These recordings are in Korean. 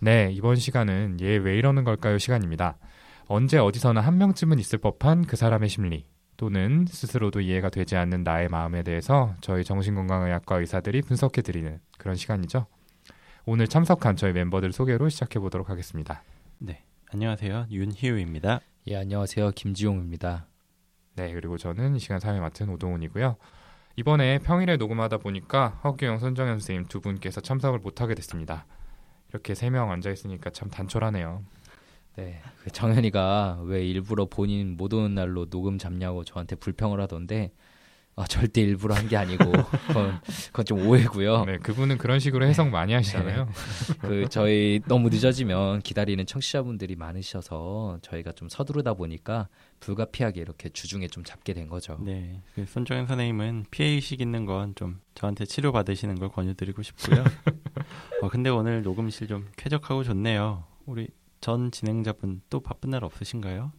네, 이번 시간은 얘 왜 이러는 걸까요 시간입니다. 언제 어디서나 한 명쯤은 있을 법한 그 사람의 심리 또는 스스로도 이해가 되지 않는 나의 마음에 대해서 저희 정신건강의학과 의사들이 분석해 드리는 그런 시간이죠. 오늘 참석한 저희 멤버들 소개로 시작해 보도록 하겠습니다. 네, 안녕하세요. 윤희우입니다. 예, 안녕하세요. 김지용입니다. 네, 그리고 저는 이 시간 사회 맡은 오동훈이고요. 이번에 평일에 녹음하다 보니까 허규영, 손정현 선생님 두 분께서 참석을 못하게 됐습니다. 이렇게 세 명 앉아 있으니까 참 단촐하네요. 네, 그 정현이가 왜 일부러 본인 못 오는 날로 녹음 잡냐고 저한테 불평을 하던데 아, 절대 일부러 한 게 아니고 그건, 그건 좀 오해고요. 네, 그분은 그런 식으로 해석 많이 하시잖아요. 네. 그 저희 너무 늦어지면 기다리는 청취자분들이 많으셔서 저희가 좀 서두르다 보니까 불가피하게 이렇게 주중에 좀 잡게 된 거죠. 네, 그 손정현 선생님은 피해 의식 있는 건 좀 저한테 치료 받으시는 걸 권유드리고 싶고요. 어, 근데 오늘 녹음실 좀 쾌적하고 좋네요. 우리 전 진행자분 또 바쁜 날 없으신가요?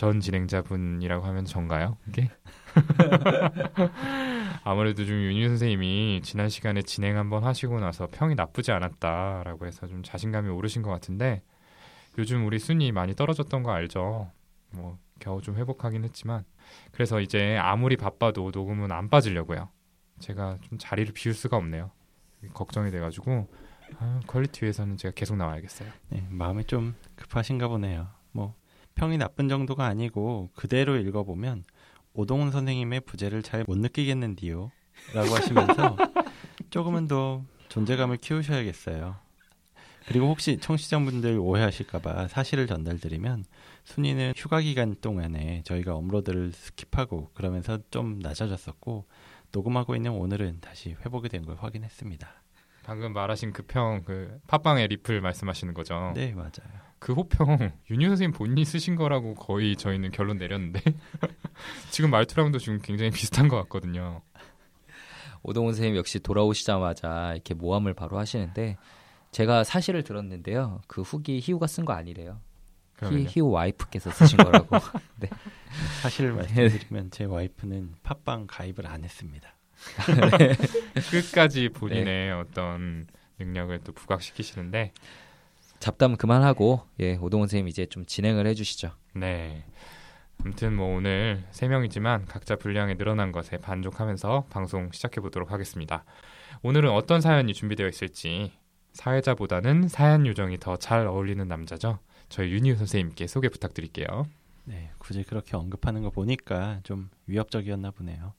전 진행자분이라고 하면 전가요? 이게? 아무래도 좀 윤희 선생님이 지난 시간에 진행 한번 하시고 나서 평이 나쁘지 않았다라고 해서 좀 자신감이 오르신 것 같은데 요즘 우리 순위 많이 떨어졌던 거 알죠? 뭐 겨우 좀 회복하긴 했지만 그래서 이제 아무리 바빠도 녹음은 안 빠지려고요. 제가 좀 자리를 비울 수가 없네요. 걱정이 돼가지고 아, quality 위해서는 제가 계속 나와야겠어요. 네, 마음이 좀 급하신가 보네요. 뭐 평이 나쁜 정도가 아니고 그대로 읽어보면 오동훈 선생님의 부재를 잘 못 느끼겠는디요. 라고 하시면서 조금은 더 존재감을 키우셔야겠어요. 그리고 혹시 청취자분들 오해하실까봐 사실을 전달드리면 순위는 휴가 기간 동안에 저희가 업로드를 skip하고 그러면서 좀 낮아졌었고 녹음하고 있는 오늘은 다시 회복이 된 걸 확인했습니다. 방금 말하신 그 평, 그 팟빵의 리플 말씀하시는 거죠? 네, 맞아요. 그 호평 윤유 선생님 본인이 쓰신 거라고 거의 저희는 결론 내렸는데 지금 말투랑도 지금 굉장히 비슷한 것 같거든요. 오동훈 선생님 역시 돌아오시자마자 이렇게 모함을 바로 하시는데 제가 사실을 들었는데요. 그 후기 희우가 쓴 거 아니래요. 희, 희우 와이프께서 쓰신 거라고. 네. 사실을 말씀드리면 제 와이프는 팟빵 가입을 안 했습니다. 네. 끝까지 본인의 네. 어떤 능력을 또 부각시키시는데 잡담 그만하고 예 오동훈 선생님 이제 좀 진행을 해주시죠. 네. 아무튼 뭐 오늘 세 명이지만 각자 분량이 늘어난 것에 만족하면서 방송 시작해 보도록 하겠습니다. 오늘은 어떤 사연이 준비되어 있을지 사회자보다는 사연 요정이 더 잘 어울리는 남자죠. 저희 윤희우 선생님께 소개 부탁드릴게요. 네, 굳이 그렇게 언급하는 거 보니까 좀 위협적이었나 보네요.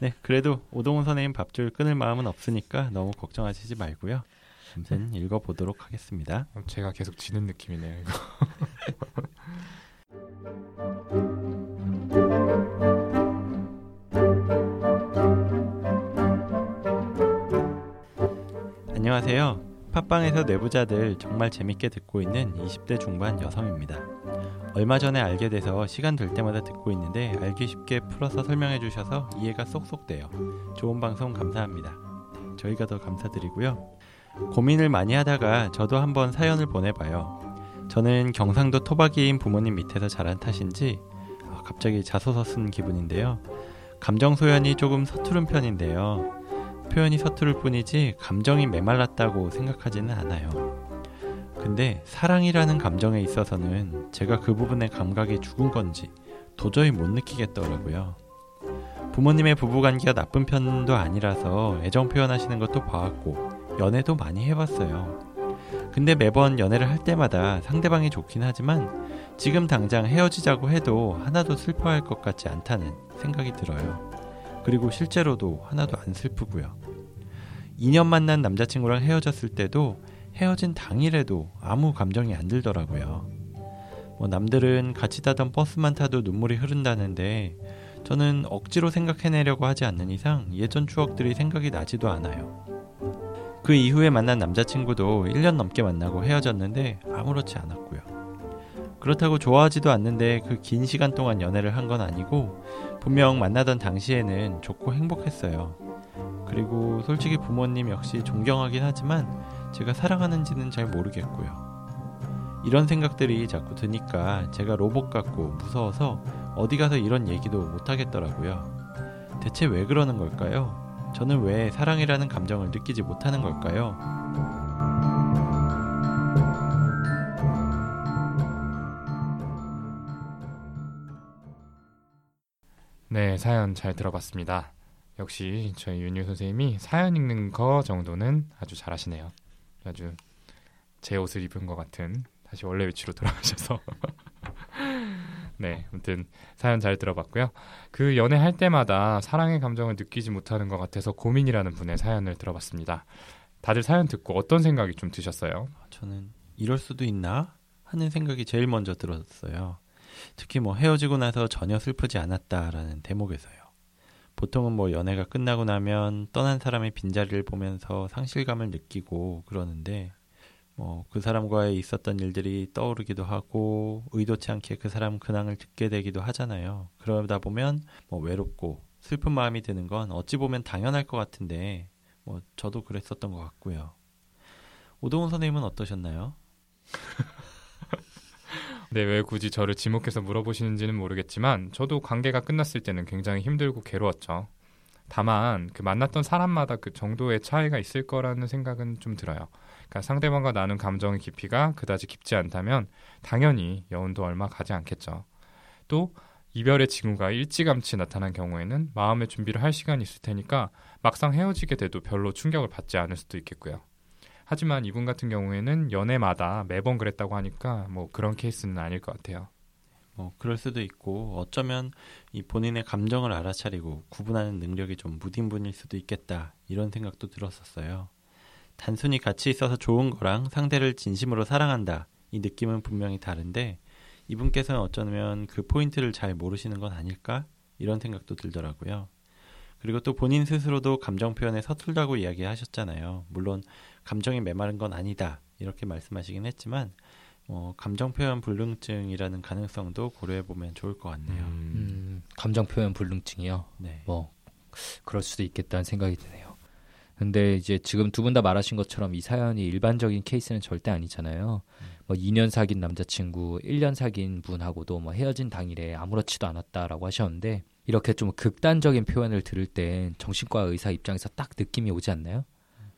네, 그래도 오동훈 선생님 밥줄 끊을 마음은 없으니까 너무 걱정하시지 말고요. 아무튼 읽어보도록 하겠습니다. 제가 계속 지는 느낌이네요. 이거. 안녕하세요. 팟빵에서 내부자들 정말 재밌게 듣고 있는 20대 중반 여성입니다. 얼마 전에 알게 돼서 시간 될 때마다 듣고 있는데 알기 쉽게 풀어서 설명해 주셔서 이해가 쏙쏙 돼요. 좋은 방송 감사합니다. 네, 저희가 더 감사드리고요. 고민을 많이 하다가 저도 한번 사연을 보내봐요. 저는 경상도 토박이인 부모님 밑에서 자란 탓인지 아, 갑자기 자소서 쓴 기분인데요. 감정 소연이 조금 서투른 편인데요. 표현이 서투를 뿐이지 감정이 메말랐다고 생각하지는 않아요. 근데 사랑이라는 감정에 있어서는 제가 그 부분의 감각이 죽은 건지 도저히 못 느끼겠더라고요. 부모님의 부부관계가 나쁜 편도 아니라서 애정 표현하시는 것도 봐왔고 연애도 많이 해봤어요. 근데 매번 연애를 할 때마다 상대방이 좋긴 하지만 지금 당장 헤어지자고 해도 하나도 슬퍼할 것 같지 않다는 생각이 들어요. 그리고 실제로도 하나도 안 슬프고요. 2년 만난 남자친구랑 헤어졌을 때도 헤어진 당일에도 아무 감정이 안 들더라고요. 뭐 남들은 같이 타던 버스만 타도 눈물이 흐른다는데 저는 억지로 생각해내려고 하지 않는 이상 예전 추억들이 생각이 나지도 않아요. 그 이후에 만난 남자친구도 1년 넘게 만나고 헤어졌는데 아무렇지 않았고요. 그렇다고 좋아하지도 않는데 그 긴 시간 동안 연애를 한 건 아니고 분명 만나던 당시에는 좋고 행복했어요. 그리고 솔직히 부모님 역시 존경하긴 하지만 제가 사랑하는지는 잘 모르겠고요. 이런 생각들이 자꾸 드니까 제가 로봇 같고 무서워서 어디 가서 이런 얘기도 못 하겠더라고요. 대체 왜 그러는 걸까요? 저는 왜 사랑이라는 감정을 느끼지 못하는 걸까요? 네, 사연 잘 들어봤습니다. 역시 저희 윤유 선생님이 사연 읽는 거 정도는 아주 잘하시네요. 아주 제 옷을 입은 것 같은 다시 원래 위치로 돌아가셔서 네, 아무튼 사연 잘 들어봤고요. 그 연애할 때마다 사랑의 감정을 느끼지 못하는 것 같아서 고민이라는 분의 사연을 들어봤습니다. 다들 사연 듣고 어떤 생각이 좀 드셨어요? 저는 이럴 수도 있나 하는 생각이 제일 먼저 들었어요. 특히 뭐 헤어지고 나서 전혀 슬프지 않았다라는 대목에서요. 보통은 뭐 연애가 끝나고 나면 떠난 사람의 빈자리를 보면서 상실감을 느끼고 그러는데 뭐 그 사람과의 있었던 일들이 떠오르기도 하고 의도치 않게 그 사람 근황을 듣게 되기도 하잖아요. 그러다 보면 뭐 외롭고 슬픈 마음이 드는 건 어찌 보면 당연할 것 같은데 뭐 저도 그랬었던 것 같고요. 오동훈 선생님은 어떠셨나요? 네, 왜 굳이 저를 지목해서 물어보시는지는 모르겠지만 저도 관계가 끝났을 때는 굉장히 힘들고 괴로웠죠. 다만 그 만났던 사람마다 그 정도의 차이가 있을 거라는 생각은 좀 들어요. 그러니까 상대방과 나눈 감정의 깊이가 그다지 깊지 않다면 당연히 여운도 얼마 가지 않겠죠. 또 이별의 징후가 일찌감치 나타난 경우에는 마음의 준비를 할 시간이 있을 테니까 막상 헤어지게 돼도 별로 충격을 받지 않을 수도 있겠고요. 하지만 이분 같은 경우에는 연애마다 매번 그랬다고 하니까 뭐 그런 케이스는 아닐 것 같아요. 뭐 그럴 수도 있고 어쩌면 이 본인의 감정을 알아차리고 구분하는 능력이 좀 무딘 분일 수도 있겠다 이런 생각도 들었었어요. 단순히 같이 있어서 좋은 거랑 상대를 진심으로 사랑한다 이 느낌은 분명히 다른데 이분께서는 어쩌면 그 포인트를 잘 모르시는 건 아닐까 이런 생각도 들더라고요. 그리고 또 본인 스스로도 감정 표현에 서툴다고 이야기하셨잖아요. 물론 감정이 메마른 건 아니다 이렇게 말씀하시긴 했지만 어, 감정 표현 불능증이라는 가능성도 고려해 보면 좋을 것 같네요. 음. 음, 감정 표현 불능증이요. 네. 뭐 그럴 수도 있겠다는 생각이 드네요. 근데 이제 지금 두 분 다 말하신 것처럼 이 사연이 일반적인 케이스는 절대 아니잖아요. 음. 뭐 2년 사귄 남자친구, 1년 사귄 분하고도 뭐 헤어진 당일에 아무렇지도 않았다라고 하셨는데 이렇게 좀 극단적인 표현을 들을 땐 정신과 의사 입장에서 딱 느낌이 오지 않나요?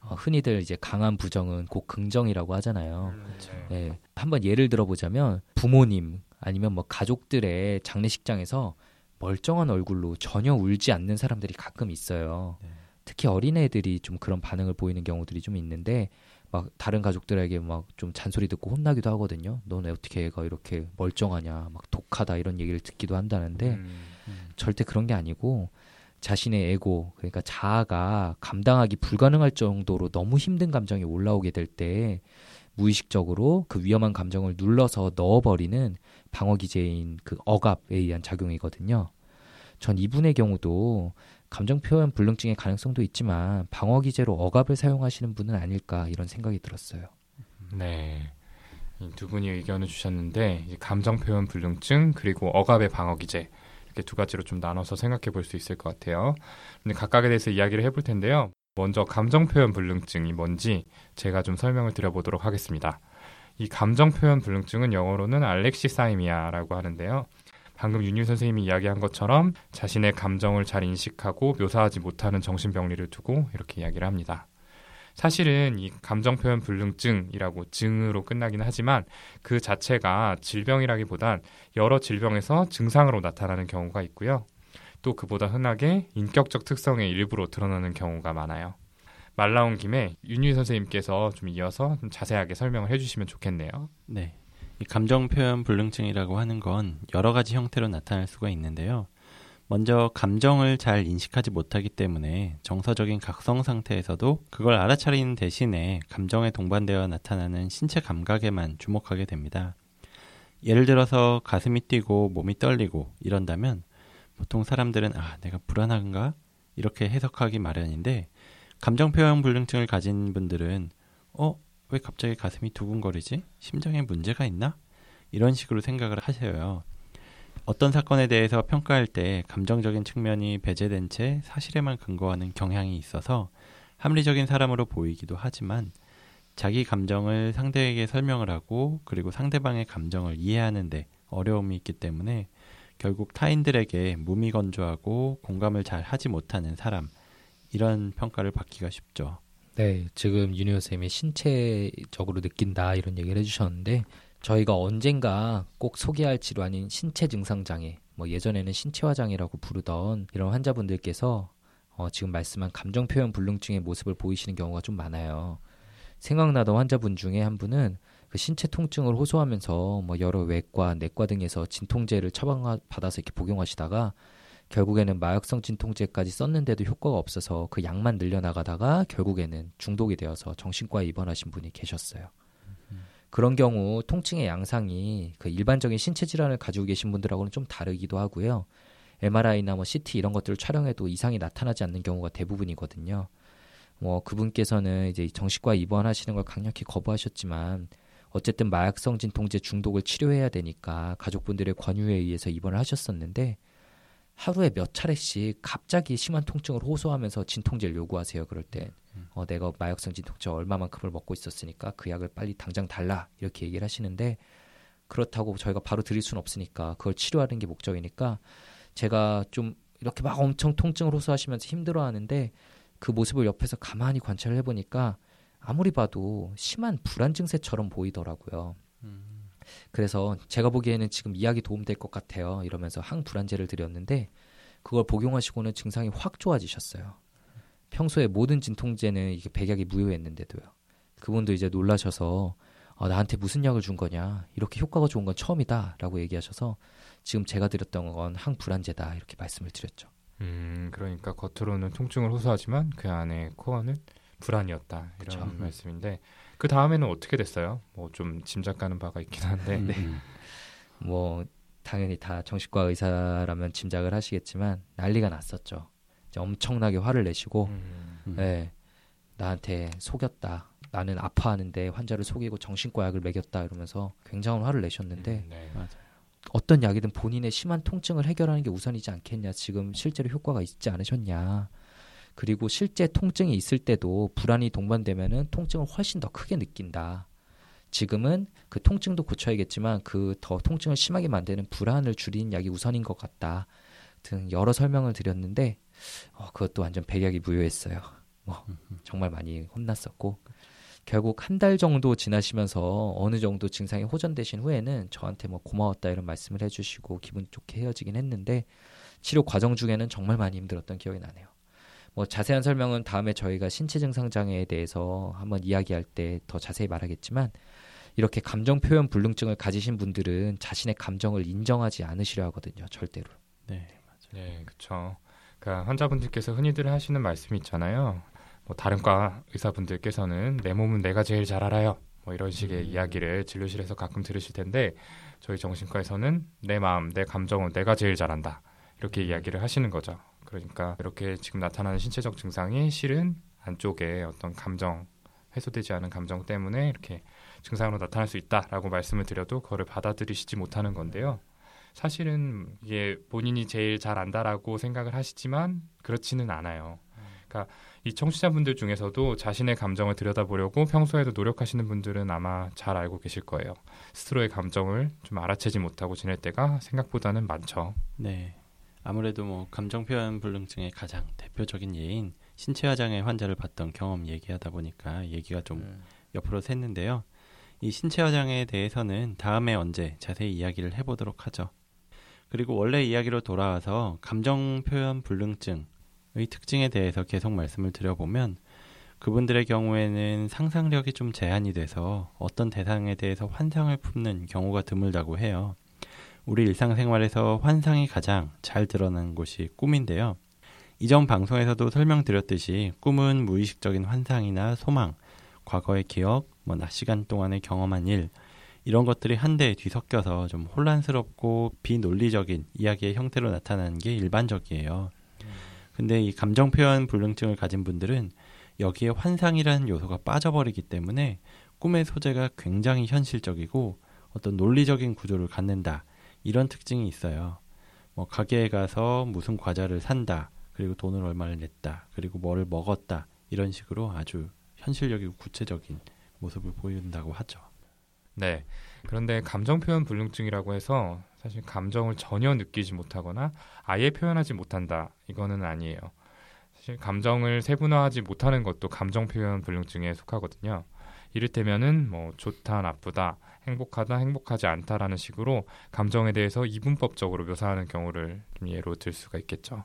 어, 흔히들 이제 강한 부정은 곧 긍정이라고 하잖아요. 음, 그렇죠. 예, 한번 예를 들어보자면 부모님 아니면 뭐 가족들의 장례식장에서 멀쩡한 얼굴로 전혀 울지 않는 사람들이 가끔 있어요. 네. 특히 어린애들이 좀 그런 반응을 보이는 경우들이 좀 있는데 막 다른 가족들에게 막 좀 잔소리 듣고 혼나기도 하거든요. 너네 어떻게 애가 이렇게 멀쩡하냐, 막 독하다 이런 얘기를 듣기도 한다는데 음, 음. 절대 그런 게 아니고 자신의 에고 그러니까 자아가 감당하기 불가능할 정도로 너무 힘든 감정이 올라오게 될 때 무의식적으로 그 위험한 감정을 눌러서 넣어버리는 방어 기제인 그 억압에 의한 작용이거든요. 전 이분의 경우도 감정 표현 불능증의 가능성도 있지만 방어 기제로 억압을 사용하시는 분은 아닐까 이런 생각이 들었어요. 네. 두 분이 의견을 주셨는데 감정 표현 불능증 그리고 억압의 방어 기제 이렇게 두 가지로 좀 나눠서 생각해 볼 수 있을 것 같아요. 근데 각각에 대해서 이야기를 해볼 텐데요. 먼저 감정 표현 불능증이 뭔지 제가 좀 설명을 드려보도록 하겠습니다. 이 감정 표현 불능증은 영어로는 알렉시사이미아라고 하는데요. 방금 윤유 선생님이 이야기한 것처럼 자신의 감정을 잘 인식하고 묘사하지 못하는 정신병리를 두고 이렇게 이야기를 합니다. 사실은 이 감정 표현 불능증이라고 증으로 끝나긴 하지만 그 자체가 질병이라기보단 여러 질병에서 증상으로 나타나는 경우가 있고요. 또 그보다 흔하게 인격적 특성의 일부로 드러나는 경우가 많아요. 말 나온 김에 윤희 선생님께서 좀 이어서 좀 자세하게 설명을 해주시면 좋겠네요. 네. 이 감정 표현 불능증이라고 하는 건 여러 가지 형태로 나타날 수가 있는데요. 먼저 감정을 잘 인식하지 못하기 때문에 정서적인 각성 상태에서도 그걸 알아차리는 대신에 감정에 동반되어 나타나는 신체 감각에만 주목하게 됩니다. 예를 들어서 가슴이 뛰고 몸이 떨리고 이런다면 보통 사람들은 아, 내가 불안한가? 이렇게 해석하기 마련인데 감정 표현 불능증을 가진 분들은 어, 왜 갑자기 가슴이 두근거리지? 심장에 문제가 있나? 이런 식으로 생각을 하셔요. 어떤 사건에 대해서 평가할 때 감정적인 측면이 배제된 채 사실에만 근거하는 경향이 있어서 합리적인 사람으로 보이기도 하지만 자기 감정을 상대에게 설명을 하고 그리고 상대방의 감정을 이해하는데 어려움이 있기 때문에 결국 타인들에게 무미건조하고 공감을 잘 하지 못하는 사람 이런 평가를 받기가 쉽죠. 네, 지금 윤희호 쌤이 신체적으로 느낀다 이런 얘기를 해주셨는데 저희가 언젠가 꼭 소개할 질환인 신체 증상 장애, 뭐 예전에는 신체화장이라고 부르던 이런 환자분들께서 어, 지금 말씀한 감정 표현 불능증의 모습을 보이시는 경우가 좀 많아요. 생각나던 환자분 중에 한 분은 그 신체 통증을 호소하면서 뭐 여러 외과, 내과 등에서 진통제를 처방받아서 이렇게 복용하시다가 결국에는 마약성 진통제까지 썼는데도 효과가 없어서 그 양만 늘려나가다가 결국에는 중독이 되어서 정신과에 입원하신 분이 계셨어요. 그런 경우 통증의 양상이 그 일반적인 신체 질환을 가지고 계신 분들하고는 좀 다르기도 하고요. MRI나 뭐 CT 이런 것들을 촬영해도 이상이 나타나지 않는 경우가 대부분이거든요. 뭐 그분께서는 이제 정신과 입원하시는 걸 강력히 거부하셨지만 어쨌든 마약성 진통제 중독을 치료해야 되니까 가족분들의 권유에 의해서 입원을 하셨었는데 하루에 몇 차례씩 갑자기 심한 통증을 호소하면서 진통제를 요구하세요. 그럴 때 음. 어, 내가 마약성 진통제 얼마만큼을 먹고 있었으니까 그 약을 빨리 당장 달라 이렇게 얘기를 하시는데 그렇다고 저희가 바로 드릴 수는 없으니까 그걸 치료하는 게 목적이니까 제가 좀 이렇게 막 엄청 통증을 호소하시면서 힘들어하는데 그 모습을 옆에서 가만히 관찰을 해보니까 아무리 봐도 심한 불안 증세처럼 보이더라고요. 음. 그래서 제가 보기에는 지금 이야기 도움될 것 같아요. 이러면서 항불안제를 드렸는데 그걸 복용하시고는 증상이 확 좋아지셨어요. 평소에 모든 진통제는 이게 백약이 무효했는데도요. 그분도 이제 놀라셔서 아, 나한테 무슨 약을 준 거냐 이렇게 효과가 좋은 건 처음이다라고 얘기하셔서 지금 제가 드렸던 건 항불안제다 이렇게 말씀을 드렸죠. 음, 그러니까 겉으로는 통증을 호소하지만 그 안에 코어는 불안이었다 이런 그쵸. 말씀인데 그 다음에는 어떻게 됐어요? 뭐 좀 짐작 가는 바가 있긴 한데. 네. 뭐 당연히 다 정신과 의사라면 짐작을 하시겠지만 난리가 났었죠. 이제 엄청나게 화를 내시고, 음. 네, 나한테 속였다. 나는 아파하는데 환자를 속이고 정신과 약을 먹였다 이러면서 굉장한 화를 내셨는데 음, 네. 어떤 약이든 본인의 심한 통증을 해결하는 게 우선이지 않겠냐. 지금 실제로 효과가 있지 않으셨냐. 그리고 실제 통증이 있을 때도 불안이 동반되면은 통증을 훨씬 더 크게 느낀다. 지금은 그 통증도 고쳐야겠지만 그 더 통증을 심하게 만드는 불안을 줄이는 약이 우선인 것 같다. 등 여러 설명을 드렸는데 어, 그것도 완전 배약이 무효했어요. 뭐 정말 많이 혼났었고 결국 한 달 정도 지나시면서 어느 정도 증상이 호전되신 후에는 저한테 뭐 고마웠다 이런 말씀을 해주시고 기분 좋게 헤어지긴 했는데 치료 과정 중에는 정말 많이 힘들었던 기억이 나네요. 뭐 자세한 설명은 다음에 저희가 신체 증상 장애에 대해서 한번 이야기할 때 더 자세히 말하겠지만 이렇게 감정 표현 불능증을 가지신 분들은 자신의 감정을 인정하지 않으시려 하거든요, 절대로. 네, 맞아요. 네, 그렇죠. 그러니까 환자분들께서 흔히들 하시는 말씀이 있잖아요. 뭐 다른 과 의사분들께서는 내 몸은 내가 제일 잘 알아요. 뭐 이런 식의 음. 이야기를 진료실에서 가끔 들으실 텐데 저희 정신과에서는 내 마음, 내 감정은 내가 제일 잘한다. 이렇게 이야기를 하시는 거죠. 그러니까 이렇게 지금 나타나는 신체적 증상이 실은 안쪽에 어떤 감정 해소되지 않은 감정 때문에 이렇게 증상으로 나타날 수 있다라고 말씀을 드려도 그거를 받아들이시지 못하는 건데요. 사실은 이게 본인이 제일 잘 안다라고 생각을 하시지만 그렇지는 않아요. 그러니까 이 청취자분들 중에서도 자신의 감정을 들여다보려고 평소에도 노력하시는 분들은 아마 잘 알고 계실 거예요. 스스로의 감정을 좀 알아채지 못하고 지낼 때가 생각보다는 많죠. 네. 아무래도 뭐 감정 표현 불능증의 가장 대표적인 예인 신체 화 장애 환자를 봤던 경험 얘기하다 보니까 얘기가 좀 음. 옆으로 샜는데요. 이 신체 화 장애에 대해서는 다음에 언제 자세히 이야기를 해보도록 하죠. 그리고 원래 이야기로 돌아와서 감정 표현 불능증의 특징에 대해서 계속 말씀을 드려보면 그분들의 경우에는 상상력이 좀 제한이 돼서 어떤 대상에 대해서 환상을 품는 경우가 드물다고 해요. 우리 일상생활에서 환상이 가장 잘 드러나는 곳이 꿈인데요. 이전 방송에서도 설명드렸듯이 꿈은 무의식적인 환상이나 소망, 과거의 기억, 뭐 낮 시간 동안에 경험한 일, 이런 것들이 한데 뒤섞여서 좀 혼란스럽고 비논리적인 이야기의 형태로 나타나는 게 일반적이에요. 근데 이 감정 표현 불능증을 가진 분들은 여기에 환상이라는 요소가 빠져버리기 때문에 꿈의 소재가 굉장히 현실적이고 어떤 논리적인 구조를 갖는다. 이런 특징이 있어요. 뭐 가게에 가서 무슨 과자를 산다. 그리고 돈을 얼마를 냈다. 그리고 뭐를 먹었다. 이런 식으로 아주 현실적이고 구체적인 모습을 보인다고 하죠. 네. 그런데 감정 표현 불능증이라고 해서 사실 감정을 전혀 느끼지 못하거나 아예 표현하지 못한다. 이거는 아니에요. 사실 감정을 세분화하지 못하는 것도 감정 표현 불능증에 속하거든요. 이를테면은 뭐 좋다, 나쁘다, 행복하다, 행복하지 않다라는 식으로 감정에 대해서 이분법적으로 묘사하는 경우를 좀 예로 들 수가 있겠죠.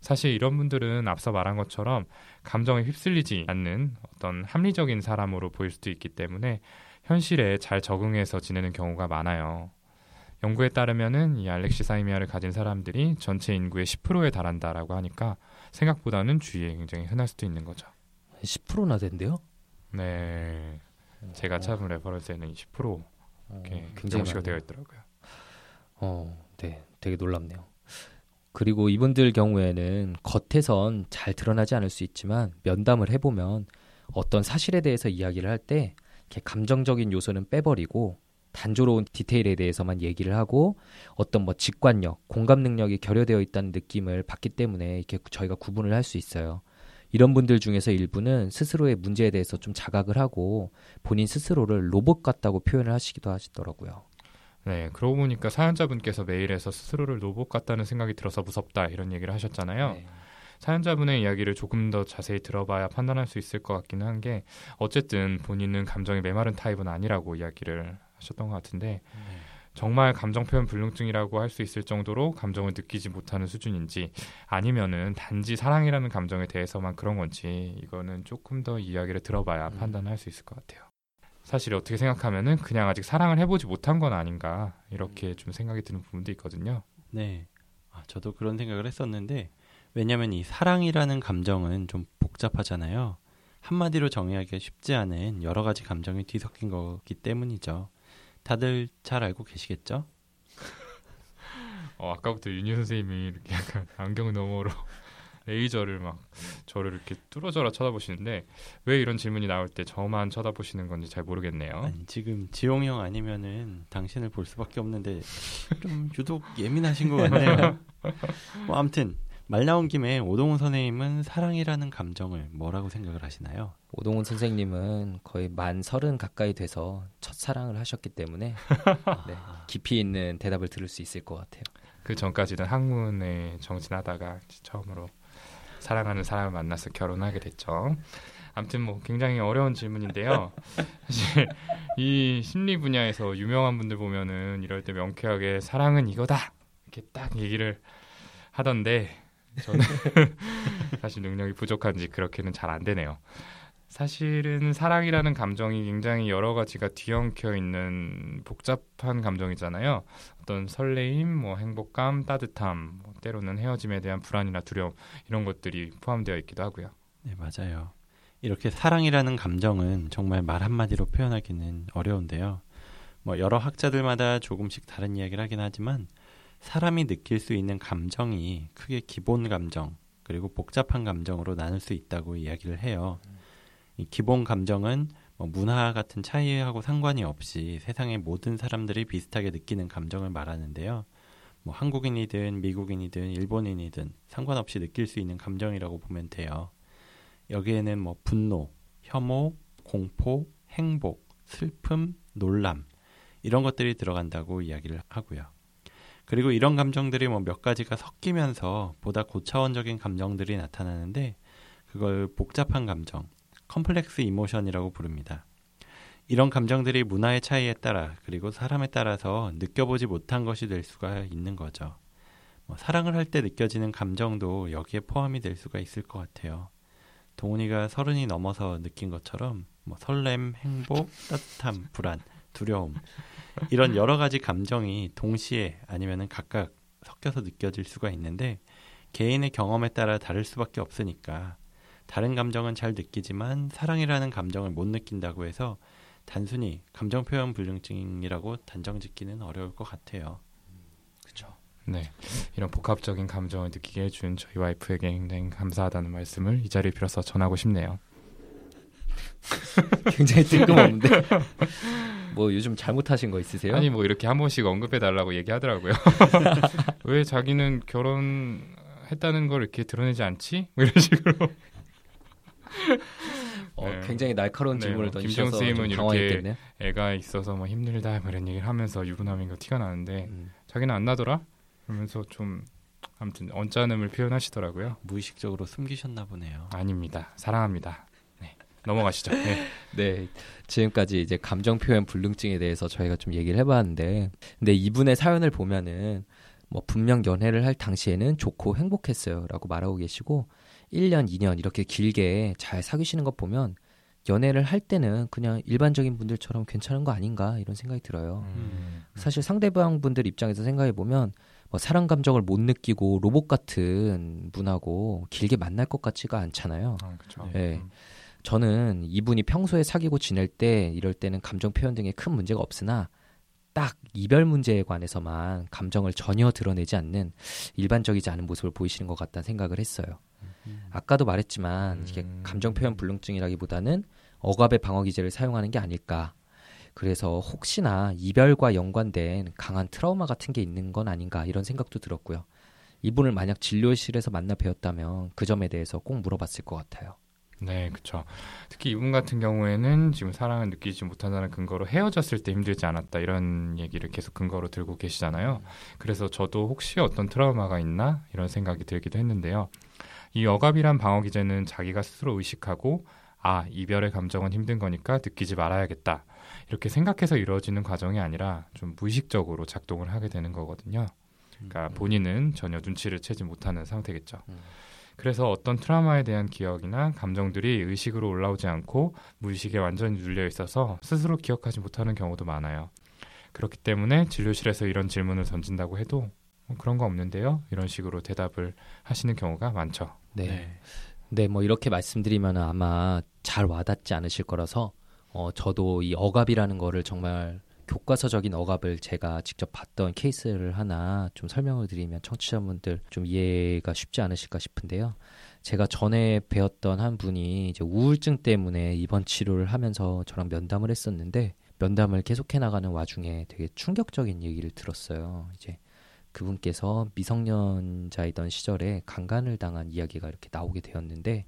사실 이런 분들은 앞서 말한 것처럼 감정에 휩쓸리지 않는 어떤 합리적인 사람으로 보일 수도 있기 때문에 현실에 잘 적응해서 지내는 경우가 많아요. 연구에 따르면은 이 alexithymia를 가진 사람들이 전체 인구의 10%에 달한다라고 하니까 생각보다는 주위에 굉장히 흔할 수도 있는 거죠. 10%나 된대요? 네. 제가 찾은 reference에는 10% 이렇게 어, 굉장히 되어 있더라고요. 어, 네, 되게 놀랍네요. 그리고 이분들 경우에는 겉에선 잘 드러나지 않을 수 있지만 면담을 해보면 어떤 사실에 대해서 이야기를 할 때 감정적인 요소는 빼버리고 단조로운 디테일에 대해서만 얘기를 하고 어떤 뭐 직관력, 공감 능력이 결여되어 있다는 느낌을 받기 때문에 이렇게 저희가 구분을 할 수 있어요. 이런 분들 중에서 일부는 스스로의 문제에 대해서 좀 자각을 하고 본인 스스로를 로봇 같다고 표현을 하시기도 하시더라고요. 네, 그러고 보니까 사연자분께서 메일에서 스스로를 로봇 같다는 생각이 들어서 무섭다 이런 얘기를 하셨잖아요. 네. 사연자분의 이야기를 조금 더 자세히 들어봐야 판단할 수 있을 것 같기는 한 게 어쨌든 본인은 감정이 메마른 타입은 아니라고 이야기를 하셨던 것 같은데 네. 정말 감정 표현 불능증이라고 할 수 있을 정도로 감정을 느끼지 못하는 수준인지 아니면은 단지 사랑이라는 감정에 대해서만 그런 건지 이거는 조금 더 이야기를 들어봐야 음. 판단할 수 있을 것 같아요. 사실 어떻게 생각하면은 그냥 아직 사랑을 해보지 못한 건 아닌가 이렇게 음. 좀 생각이 드는 부분도 있거든요. 네, 아, 저도 그런 생각을 했었는데 왜냐하면 이 사랑이라는 감정은 좀 복잡하잖아요. 한마디로 정의하기가 쉽지 않은 여러 가지 감정이 뒤섞인 거기 때문이죠. 다들 잘 알고 계시겠죠? 어, 아까부터 윤희 선생님이 이렇게 약간 안경 너머로 레이저를 막 저를 이렇게 뚫어져라 쳐다보시는데 왜 이런 질문이 나올 때 저만 쳐다보시는 건지 잘 모르겠네요. 아니, 지금 지용 형 아니면은 당신을 볼 수밖에 없는데 좀 유독 예민하신 것 같네요. 뭐 아무튼 말 나온 김에 오동훈 선생님은 사랑이라는 감정을 뭐라고 생각을 하시나요? 오동훈 선생님은 거의 만 서른 가까이 돼서 첫 사랑을 하셨기 때문에 네, 깊이 있는 대답을 들을 수 있을 것 같아요. 그 전까지는 학문에 정진하다가 처음으로 사랑하는 사람을 만나서 결혼하게 됐죠. 아무튼 뭐 굉장히 어려운 질문인데요. 사실 이 심리 분야에서 유명한 분들 보면은 이럴 때 명쾌하게 사랑은 이거다 이렇게 딱 얘기를 하던데 저는 사실 능력이 부족한지 그렇게는 잘 안 되네요. 사실은 사랑이라는 감정이 굉장히 여러 가지가 뒤엉켜 있는 복잡한 감정이잖아요. 어떤 설레임, 뭐 행복감, 따뜻함, 뭐 때로는 헤어짐에 대한 불안이나 두려움 이런 것들이 포함되어 있기도 하고요. 네, 맞아요. 이렇게 사랑이라는 감정은 정말 말 한마디로 표현하기는 어려운데요. 뭐 여러 학자들마다 조금씩 다른 이야기를 하긴 하지만 사람이 느낄 수 있는 감정이 크게 기본 감정 그리고 복잡한 감정으로 나눌 수 있다고 이야기를 해요. 이 기본 감정은 뭐 문화 같은 차이하고 상관이 없이 세상의 모든 사람들이 비슷하게 느끼는 감정을 말하는데요. 뭐 한국인이든 미국인이든 일본인이든 상관없이 느낄 수 있는 감정이라고 보면 돼요. 여기에는 뭐 분노, 혐오, 공포, 행복, 슬픔, 놀람 이런 것들이 들어간다고 이야기를 하고요. 그리고 이런 감정들이 뭐 몇 가지가 섞이면서 보다 고차원적인 감정들이 나타나는데 그걸 복잡한 감정, complex emotion이라고 부릅니다. 이런 감정들이 문화의 차이에 따라 그리고 사람에 따라서 느껴보지 못한 것이 될 수가 있는 거죠. 뭐 사랑을 할 때 느껴지는 감정도 여기에 포함이 될 수가 있을 것 같아요. 동훈이가 서른이 넘어서 느낀 것처럼 뭐 설렘, 행복, 따뜻함, 불안, 두려움 이런 여러 가지 감정이 동시에 아니면은 각각 섞여서 느껴질 수가 있는데 개인의 경험에 따라 다를 수밖에 없으니까 다른 감정은 잘 느끼지만 사랑이라는 감정을 못 느낀다고 해서 단순히 감정 표현 불능증이라고 단정 짓기는 어려울 것 같아요. 그렇죠. 네, 이런 복합적인 감정을 느끼게 해준 저희 와이프에게 굉장히 감사하다는 말씀을 이 자리에 빌어서 전하고 싶네요. 굉장히 뜬금없는데. 뭐 요즘 잘못하신 거 있으세요? 아니 뭐 이렇게 한 번씩 언급해 달라고 얘기하더라고요. 왜 자기는 결혼했다는 걸 이렇게 드러내지 않지? 뭐 이런 식으로. 어, 네. 굉장히 날카로운 네, 질문을 네, 던지셔서 김정 쌤은 이렇게 애가 있어서 뭐 힘들다 뭐 이런 얘기를 하면서 유부남인 거 티가 나는데 음. 자기는 안 나더라 그러면서 좀 아무튼 언짢음을 표현하시더라고요. 무의식적으로 숨기셨나 보네요. 아닙니다. 사랑합니다. 네. 넘어가시죠. 네. 네. 지금까지 이제 감정 표현 불능증에 대해서 저희가 좀 얘기를 해봤는데, 근데 이분의 사연을 보면은 뭐 분명 연애를 할 당시에는 좋고 행복했어요라고 말하고 계시고 1년, 2년 이렇게 길게 잘 사귀시는 것 보면 연애를 할 때는 그냥 일반적인 분들처럼 괜찮은 거 아닌가 이런 생각이 들어요. 음. 사실 상대방 분들 입장에서 생각해 보면 뭐 사랑 감정을 못 느끼고 로봇 같은 분하고 길게 만날 것 같지가 않잖아요. 아, 그렇죠. 네. 음. 저는 이분이 평소에 사귀고 지낼 때 이럴 때는 감정 표현 등에 큰 문제가 없으나 딱 이별 문제에 관해서만 감정을 전혀 드러내지 않는 일반적이지 않은 모습을 보이시는 것 같다는 생각을 했어요. 음. 아까도 말했지만 이게 음. 감정 표현 불능증이라기보다는 억압의 방어 기제를 사용하는 게 아닐까. 그래서 혹시나 이별과 연관된 강한 트라우마 같은 게 있는 건 아닌가 이런 생각도 들었고요. 이분을 만약 진료실에서 만나 뵈었다면 그 점에 대해서 꼭 물어봤을 것 같아요. 네, 그렇죠. 특히 이분 같은 경우에는 지금 사랑을 느끼지 못한다는 근거로 헤어졌을 때 힘들지 않았다 이런 얘기를 계속 근거로 들고 계시잖아요. 그래서 저도 혹시 어떤 트라우마가 있나 이런 생각이 들기도 했는데요. 이 억압이란 방어 기제는 자기가 스스로 의식하고 아 이별의 감정은 힘든 거니까 느끼지 말아야겠다 이렇게 생각해서 이루어지는 과정이 아니라 좀 무의식적으로 작동을 하게 되는 거거든요. 그러니까 음. 본인은 전혀 눈치를 채지 못하는 상태겠죠. 음. 그래서 어떤 트라우마에 대한 기억이나 감정들이 의식으로 올라오지 않고 무의식에 완전히 눌려 있어서 스스로 기억하지 못하는 경우도 많아요. 그렇기 때문에 진료실에서 이런 질문을 던진다고 해도 뭐 그런 거 없는데요. 이런 식으로 대답을 하시는 경우가 많죠. 네. 네, 네 뭐 이렇게 말씀드리면 아마 잘 와닿지 않으실 거라서 어, 저도 이 억압이라는 거를 정말 교과서적인 억압을 제가 직접 봤던 케이스를 하나 좀 설명을 드리면 청취자분들 좀 이해가 쉽지 않으실까 싶은데요. 제가 전에 배웠던 한 분이 이제 우울증 때문에 입원 치료를 하면서 저랑 면담을 했었는데 면담을 계속해 나가는 와중에 되게 충격적인 얘기를 들었어요. 이제 그분께서 미성년자이던 시절에 강간을 당한 이야기가 이렇게 나오게 되었는데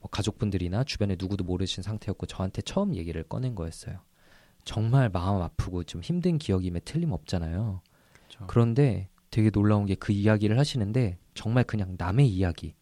뭐 가족분들이나 주변에 누구도 모르신 상태였고 저한테 처음 얘기를 꺼낸 거였어요. 정말 마음 아프고 좀 힘든 기억임에 틀림없잖아요. 그렇죠. 그런데 되게 놀라운 게 그 이야기를 하시는데 정말 그냥 남의 이야기,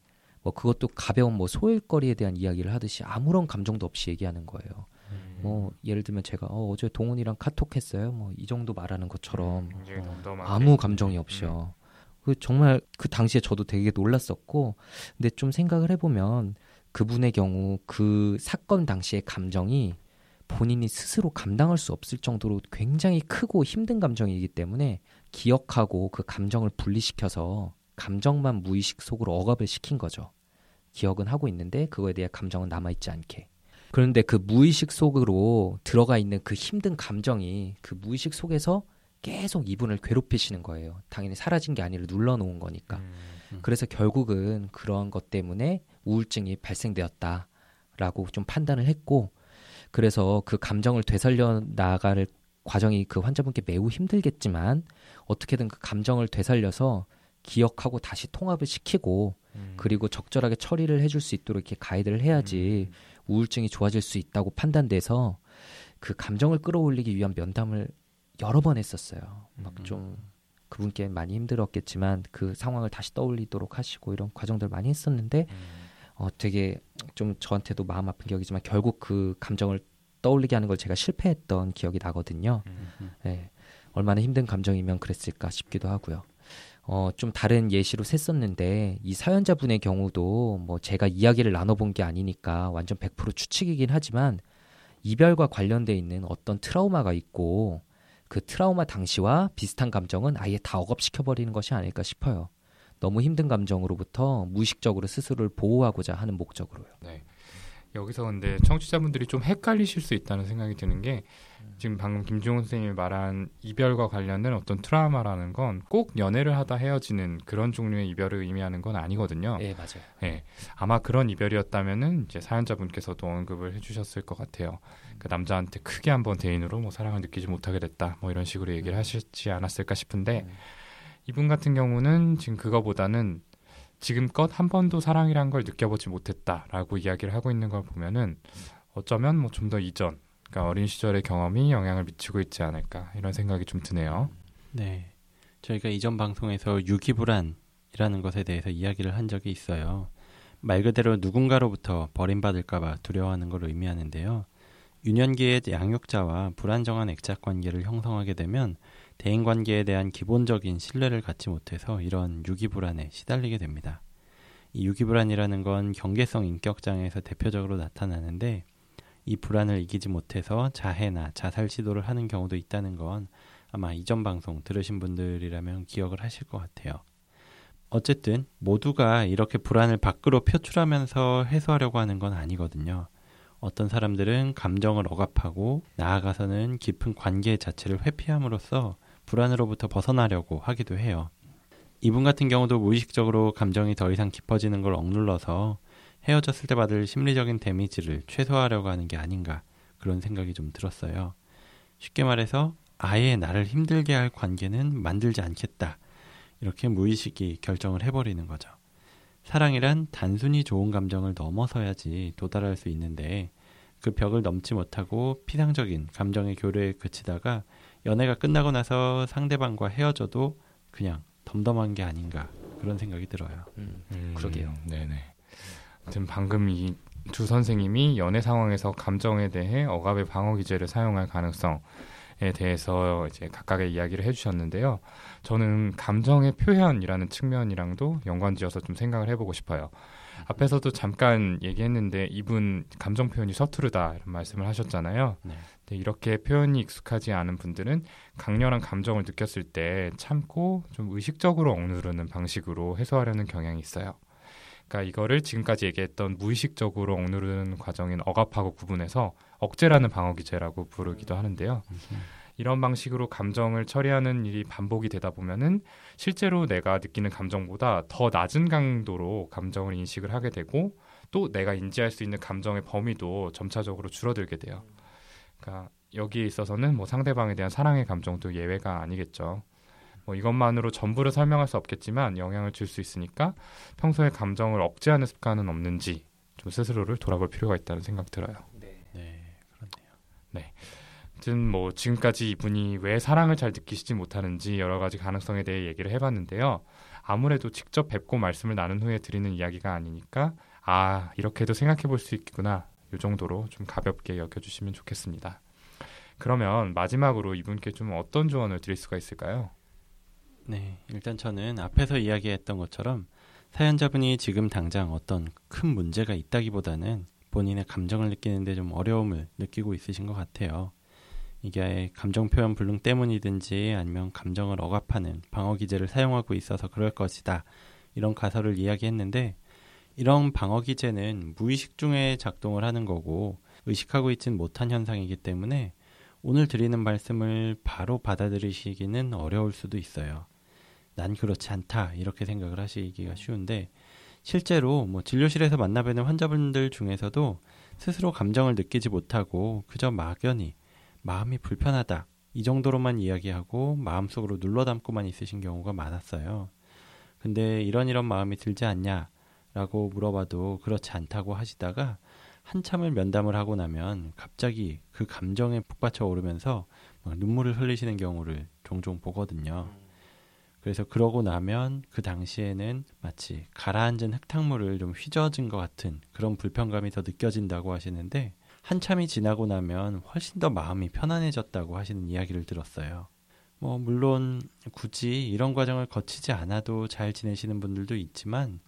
뭐 그것도 가벼운 뭐 소일거리에 대한 이야기를 하듯이 아무런 감정도 없이 얘기하는 거예요. 음. 뭐 예를 들면 제가 어, 어제 동훈이랑 카톡했어요. 뭐 이 정도 말하는 것처럼 음, 어, 아무 감정이 없이요. 음. 그 정말 그 당시에 저도 되게 놀랐었고, 근데 좀 생각을 해보면 그분의 경우 그 사건 당시의 감정이 본인이 스스로 감당할 수 없을 정도로 굉장히 크고 힘든 감정이기 때문에 기억하고 그 감정을 분리시켜서 감정만 무의식 속으로 억압을 시킨 거죠. 기억은 하고 있는데 그거에 대해 감정은 남아있지 않게. 그런데 그 무의식 속으로 들어가 있는 그 힘든 감정이 그 무의식 속에서 계속 이분을 괴롭히시는 거예요. 당연히 사라진 게 아니라 눌러놓은 거니까. 음, 음. 그래서 결국은 그러한 것 때문에 우울증이 발생되었다라고 좀 판단을 했고 그래서 그 감정을 되살려 나갈 과정이 그 환자분께 매우 힘들겠지만 어떻게든 그 감정을 되살려서 기억하고 다시 통합을 시키고 음. 그리고 적절하게 처리를 해줄 수 있도록 이렇게 가이드를 해야지 음. 우울증이 좋아질 수 있다고 판단돼서 그 감정을 끌어올리기 위한 면담을 여러 번 했었어요. 막좀 음. 그분께 많이 힘들었겠지만 그 상황을 다시 떠올리도록 하시고 이런 과정들 많이 했었는데 음. 어, 되게 좀 저한테도 마음 아픈 기억이지만 결국 그 감정을 떠올리게 하는 걸 제가 실패했던 기억이 나거든요. 음. 네, 얼마나 힘든 감정이면 그랬을까 싶기도 하고요. 어, 좀 다른 예시로 셌었는데 이 사연자분의 경우도 뭐 제가 이야기를 나눠본 게 아니니까 완전 100% 추측이긴 하지만 이별과 관련돼 있는 어떤 트라우마가 있고 그 트라우마 당시와 비슷한 감정은 아예 다 억압시켜 버리는 것이 아닐까 싶어요. 너무 힘든 감정으로부터 무의식적으로 스스로를 보호하고자 하는 목적으로요. 네. 여기서 근데 청취자분들이 좀 헷갈리실 수 있다는 생각이 드는 게 지금 방금 김종훈 선생님이 말한 이별과 관련된 어떤 트라우마라는 건 꼭 연애를 하다 헤어지는 그런 종류의 이별을 의미하는 건 아니거든요. 네, 맞아요. 네, 아마 그런 이별이었다면은 이제 사연자분께서도 언급을 해 주셨을 것 같아요. 그 남자한테 크게 한번 대인으로 뭐 사랑을 느끼지 못하게 됐다, 뭐 이런 식으로 얘기를 음. 하시지 않았을까 싶은데. 음. 이분 같은 경우는 지금 그거보다는 지금껏 한 번도 사랑이란 걸 느껴보지 못했다라고 이야기를 하고 있는 걸 보면은 어쩌면 뭐 좀 더 이전, 그러니까 어린 시절의 경험이 영향을 미치고 있지 않을까 이런 생각이 좀 드네요. 네, 저희가 이전 방송에서 유기불안이라는 것에 대해서 이야기를 한 적이 있어요. 말 그대로 누군가로부터 버림받을까봐 두려워하는 걸 의미하는데요. 유년기의 양육자와 불안정한 액착 관계를 형성하게 되면 대인 관계에 대한 기본적인 신뢰를 갖지 못해서 이런 유기불안에 시달리게 됩니다. 이 유기불안이라는 건 경계성 인격 장애에서 대표적으로 나타나는데 이 불안을 이기지 못해서 자해나 자살 시도를 하는 경우도 있다는 건 아마 이전 방송 들으신 분들이라면 기억을 하실 것 같아요. 어쨌든 모두가 이렇게 불안을 밖으로 표출하면서 해소하려고 하는 건 아니거든요. 어떤 사람들은 감정을 억압하고 나아가서는 깊은 관계 자체를 회피함으로써 불안으로부터 벗어나려고 하기도 해요. 이분 같은 경우도 무의식적으로 감정이 더 이상 깊어지는 걸 억눌러서 헤어졌을 때 받을 심리적인 데미지를 최소화하려고 하는 게 아닌가 그런 생각이 좀 들었어요. 쉽게 말해서 아예 나를 힘들게 할 관계는 만들지 않겠다. 이렇게 무의식이 결정을 해버리는 거죠. 사랑이란 단순히 좋은 감정을 넘어서야지 도달할 수 있는데 그 벽을 넘지 못하고 피상적인 감정의 교류에 그치다가 연애가 끝나고 나서 상대방과 헤어져도 그냥 덤덤한 게 아닌가 그런 생각이 들어요. 음, 음, 그러게요. 네네. 아무튼 방금 이 두 선생님이 연애 상황에서 감정에 대해 억압의 방어 기제를 사용할 가능성에 대해서 이제 각각의 이야기를 해주셨는데요. 저는 감정의 표현이라는 측면이랑도 연관지어서 좀 생각을 해보고 싶어요. 앞에서도 잠깐 얘기했는데 이분 감정 표현이 서투르다 이런 말씀을 하셨잖아요. 네. 이렇게 표현이 익숙하지 않은 분들은 강렬한 감정을 느꼈을 때 참고 좀 의식적으로 억누르는 방식으로 해소하려는 경향이 있어요. 그러니까 이거를 지금까지 얘기했던 무의식적으로 억누르는 과정인 억압하고 구분해서 억제라는 방어 기제라고 부르기도 하는데요. 이런 방식으로 감정을 처리하는 일이 반복이 되다 보면은 실제로 내가 느끼는 감정보다 더 낮은 강도로 감정을 인식을 하게 되고 또 내가 인지할 수 있는 감정의 범위도 점차적으로 줄어들게 돼요. 그러니까 여기에 있어서는 뭐 상대방에 대한 사랑의 감정도 예외가 아니겠죠. 뭐 이것만으로 전부를 설명할 수 없겠지만 영향을 줄 수 있으니까 평소에 감정을 억제하는 습관은 없는지 좀 스스로를 돌아볼 필요가 있다는 생각 들어요. 네, 네 그렇네요. 네. 아무튼 뭐 지금까지 이분이 왜 사랑을 잘 느끼시지 못하는지 여러 가지 가능성에 대해 얘기를 해봤는데요. 아무래도 직접 뵙고 말씀을 나눈 후에 드리는 이야기가 아니니까 아 이렇게도 생각해 볼 수 있구나 이 정도로 좀 가볍게 여겨주시면 좋겠습니다. 그러면 마지막으로 이분께 좀 어떤 조언을 드릴 수가 있을까요? 네, 일단 저는 앞에서 이야기했던 것처럼 사연자분이 지금 당장 어떤 큰 문제가 있다기보다는 본인의 감정을 느끼는데 좀 어려움을 느끼고 있으신 것 같아요. 이게 감정 표현 불능 때문이든지 아니면 감정을 억압하는 방어 기제를 사용하고 있어서 그럴 것이다. 이런 가설을 이야기했는데 이런 방어 기제는 무의식 중에 작동을 하는 거고 의식하고 있진 못한 현상이기 때문에 오늘 드리는 말씀을 바로 받아들이시기는 어려울 수도 있어요. 난 그렇지 않다 이렇게 생각을 하시기가 쉬운데 실제로 뭐 진료실에서 만나뵈는 환자분들 중에서도 스스로 감정을 느끼지 못하고 그저 막연히 마음이 불편하다 이 정도로만 이야기하고 마음속으로 눌러 담고만 있으신 경우가 많았어요. 근데 이런 이런 마음이 들지 않냐 라고 물어봐도 그렇지 않다고 하시다가 한참을 면담을 하고 나면 갑자기 그 감정에 북받쳐 오르면서 눈물을 흘리시는 경우를 종종 보거든요. 그래서 그러고 나면 그 당시에는 마치 가라앉은 흙탕물을 좀 휘저어진 것 같은 그런 불편감이 더 느껴진다고 하시는데 한참이 지나고 나면 훨씬 더 마음이 편안해졌다고 하시는 이야기를 들었어요. 뭐 물론 굳이 이런 과정을 거치지 않아도 잘 지내시는 분들도 있지만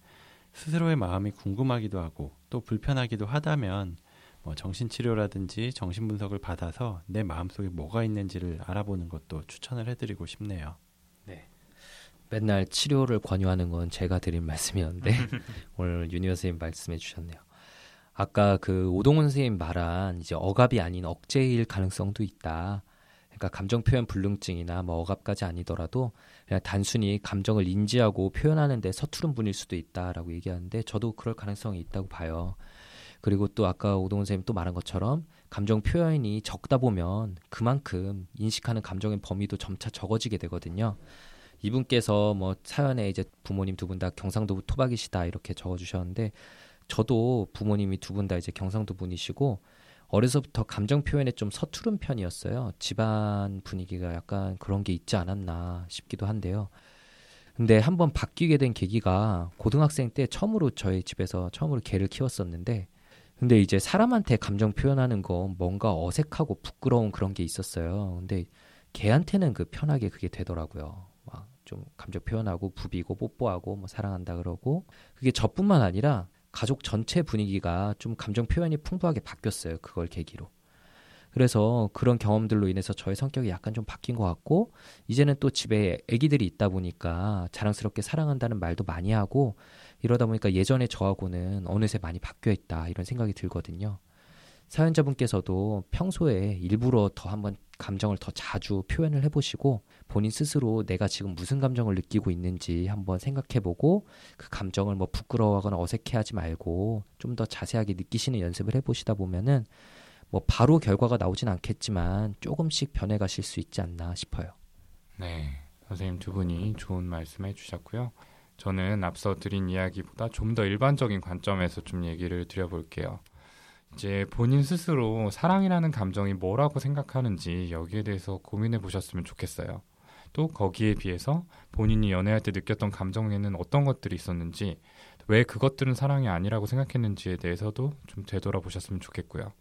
스스로의 마음이 궁금하기도 하고 또 불편하기도 하다면 뭐 정신치료라든지 정신분석을 받아서 내 마음속에 뭐가 있는지를 알아보는 것도 추천을 해드리고 싶네요. 네. 맨날 치료를 권유하는 건 제가 드린 말씀이었는데 오늘 유니어 선생님 말씀해 주셨네요. 아까 그 오동훈 선생님 말한 이제 억압이 아닌 억제일 가능성도 있다. 그러니까 감정 표현 불능증이나 뭐 억압까지 아니더라도 그냥 단순히 감정을 인지하고 표현하는데 서투른 분일 수도 있다라고 얘기하는데 저도 그럴 가능성이 있다고 봐요. 그리고 또 아까 오동훈 선생님 또 말한 것처럼 감정 표현이 적다 보면 그만큼 인식하는 감정의 범위도 점차 적어지게 되거든요. 이분께서 뭐 사연에 이제 부모님 두 분 다 경상도 토박이시다 이렇게 적어주셨는데 저도 부모님이 두 분 다 이제 경상도 분이시고 어려서부터 감정 표현에 좀 서투른 편이었어요. 집안 분위기가 약간 그런 게 있지 않았나 싶기도 한데요. 근데 한번 바뀌게 된 계기가 고등학생 때 처음으로 저희 집에서 처음으로 개를 키웠었는데 근데 이제 사람한테 감정 표현하는 거 뭔가 어색하고 부끄러운 그런 게 있었어요. 근데 개한테는 그 편하게 그게 되더라고요. 막 좀 감정 표현하고 부비고 뽀뽀하고 뭐 사랑한다 그러고 그게 저뿐만 아니라 가족 전체 분위기가 좀 감정 표현이 풍부하게 바뀌었어요. 그걸 계기로. 그래서 그런 경험들로 인해서 저의 성격이 약간 좀 바뀐 것 같고 이제는 또 집에 아기들이 있다 보니까 자랑스럽게 사랑한다는 말도 많이 하고 이러다 보니까 예전에 저하고는 어느새 많이 바뀌어 있다 이런 생각이 들거든요. 사연자분께서도 평소에 일부러 더 한번 감정을 더 자주 표현을 해보시고 본인 스스로 내가 지금 무슨 감정을 느끼고 있는지 한번 생각해보고 그 감정을 뭐 부끄러워하거나 어색해하지 말고 좀 더 자세하게 느끼시는 연습을 해보시다 보면은 뭐 바로 결과가 나오진 않겠지만 조금씩 변해가실 수 있지 않나 싶어요. 네, 선생님 두 분이 좋은 말씀해 주셨고요. 저는 앞서 드린 이야기보다 좀 더 일반적인 관점에서 좀 얘기를 드려볼게요. 이제 본인 스스로 사랑이라는 감정이 뭐라고 생각하는지 여기에 대해서 고민해 보셨으면 좋겠어요. 또 거기에 비해서 본인이 연애할 때 느꼈던 감정에는 어떤 것들이 있었는지, 왜 그것들은 사랑이 아니라고 생각했는지에 대해서도 좀 되돌아보셨으면 좋겠고요.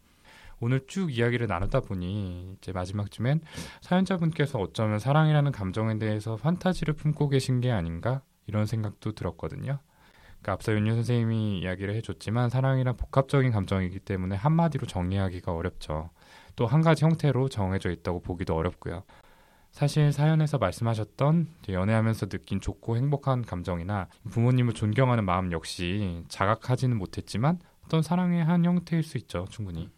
오늘 쭉 이야기를 나누다 보니 이제 마지막쯤엔 사연자분께서 어쩌면 사랑이라는 감정에 대해서 판타지를 품고 계신 게 아닌가 이런 생각도 들었거든요. 그러니까 앞서 윤유 선생님이 이야기를 해줬지만 사랑이란 복합적인 감정이기 때문에 한마디로 정리하기가 어렵죠. 또 한 가지 형태로 정해져 있다고 보기도 어렵고요. 사실 사연에서 말씀하셨던 연애하면서 느낀 좋고 행복한 감정이나 부모님을 존경하는 마음 역시 자각하지는 못했지만 어떤 사랑의 한 형태일 수 있죠, 충분히.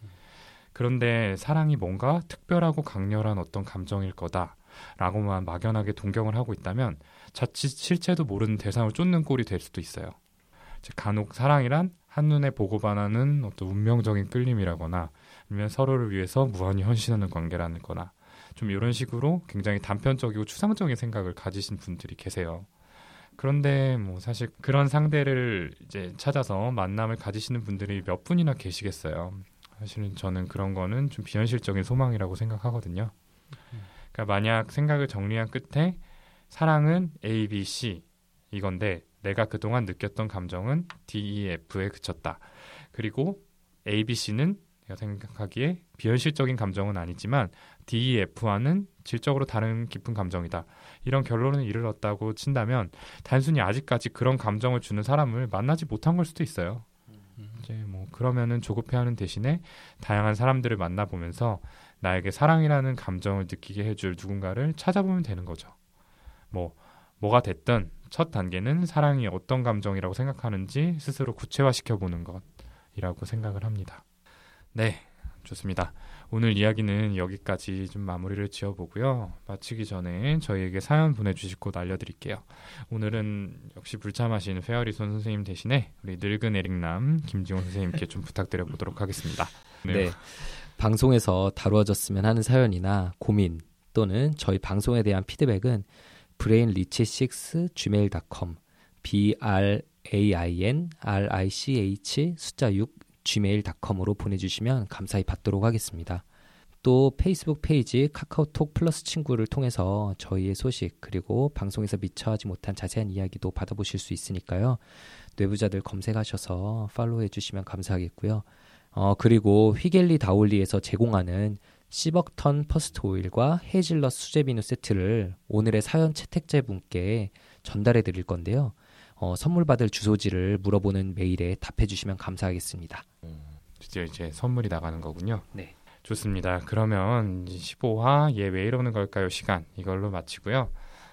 그런데 사랑이 뭔가 특별하고 강렬한 어떤 감정일 거다라고만 막연하게 동경을 하고 있다면 자칫 실체도 모르는 대상을 쫓는 꼴이 될 수도 있어요. 간혹 사랑이란 한눈에 보고 반하는 어떤 운명적인 끌림이라거나 아니면 서로를 위해서 무한히 헌신하는 관계라는 거나 좀 이런 식으로 굉장히 단편적이고 추상적인 생각을 가지신 분들이 계세요. 그런데 뭐 사실 그런 상대를 이제 찾아서 만남을 가지시는 분들이 몇 분이나 계시겠어요. 사실은 저는 그런 거는 좀 비현실적인 소망이라고 생각하거든요. 그러니까 만약 생각을 정리한 끝에 사랑은 A, B, C 이건데 내가 그동안 느꼈던 감정은 D, E, F에 그쳤다. 그리고 A, B, C는 내가 생각하기에 비현실적인 감정은 아니지만 D, E, F와는 질적으로 다른 깊은 감정이다. 이런 결론을 이르렀다고 친다면 단순히 아직까지 그런 감정을 주는 사람을 만나지 못한 걸 수도 있어요. 이제 뭐 그러면은 조급해하는 대신에 다양한 사람들을 만나보면서 나에게 사랑이라는 감정을 느끼게 해줄 누군가를 찾아보면 되는 거죠. 뭐 뭐가 됐든 첫 단계는 사랑이 어떤 감정이라고 생각하는지 스스로 구체화시켜 보는 것이라고 생각을 합니다. 네, 좋습니다. 오늘 이야기는 여기까지 좀 마무리를 지어보고요. 마치기 전에 저희에게 사연 보내주실 곳 알려드릴게요. 오늘은 역시 불참하신 페어리손 선생님 대신에 우리 늙은 에릭남 김지원 선생님께 좀 부탁드려 보도록 하겠습니다. 네. 네. 방송에서 다루어졌으면 하는 사연이나 고민 또는 저희 방송에 대한 피드백은 brainrich6 gmail.com b r a i n r i c h 숫자 6 gmail.com으로 보내주시면 감사히 받도록 하겠습니다. 또 페이스북 페이지 카카오톡 플러스 친구를 통해서 저희의 소식 그리고 방송에서 미처 하지 못한 자세한 이야기도 받아보실 수 있으니까요. 뇌부자들 검색하셔서 follow해 주시면 감사하겠고요. 어, 그리고 휘겔리 다올리에서 제공하는 10억 first 오일과 헤이즐넛 수제 비누 세트를 오늘의 사연 채택자분께 전달해 드릴 건데요. 어, 선물 받을 주소지를 물어보는 메일에 답해 주시면 감사하겠습니다. 음, 드디어 이제 선물이 나가는 거군요. 네. 좋습니다. 그러면 15화 얘왜 이러는 걸까요 시간 이걸로 마치고요.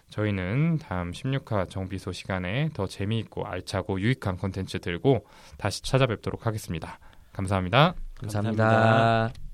저희는 다음 16화 정비소 시간에 더 재미있고 알차고 유익한 컨텐츠 들고 다시 찾아뵙도록 하겠습니다 감사합니다. 감사합니다. 감사합니다.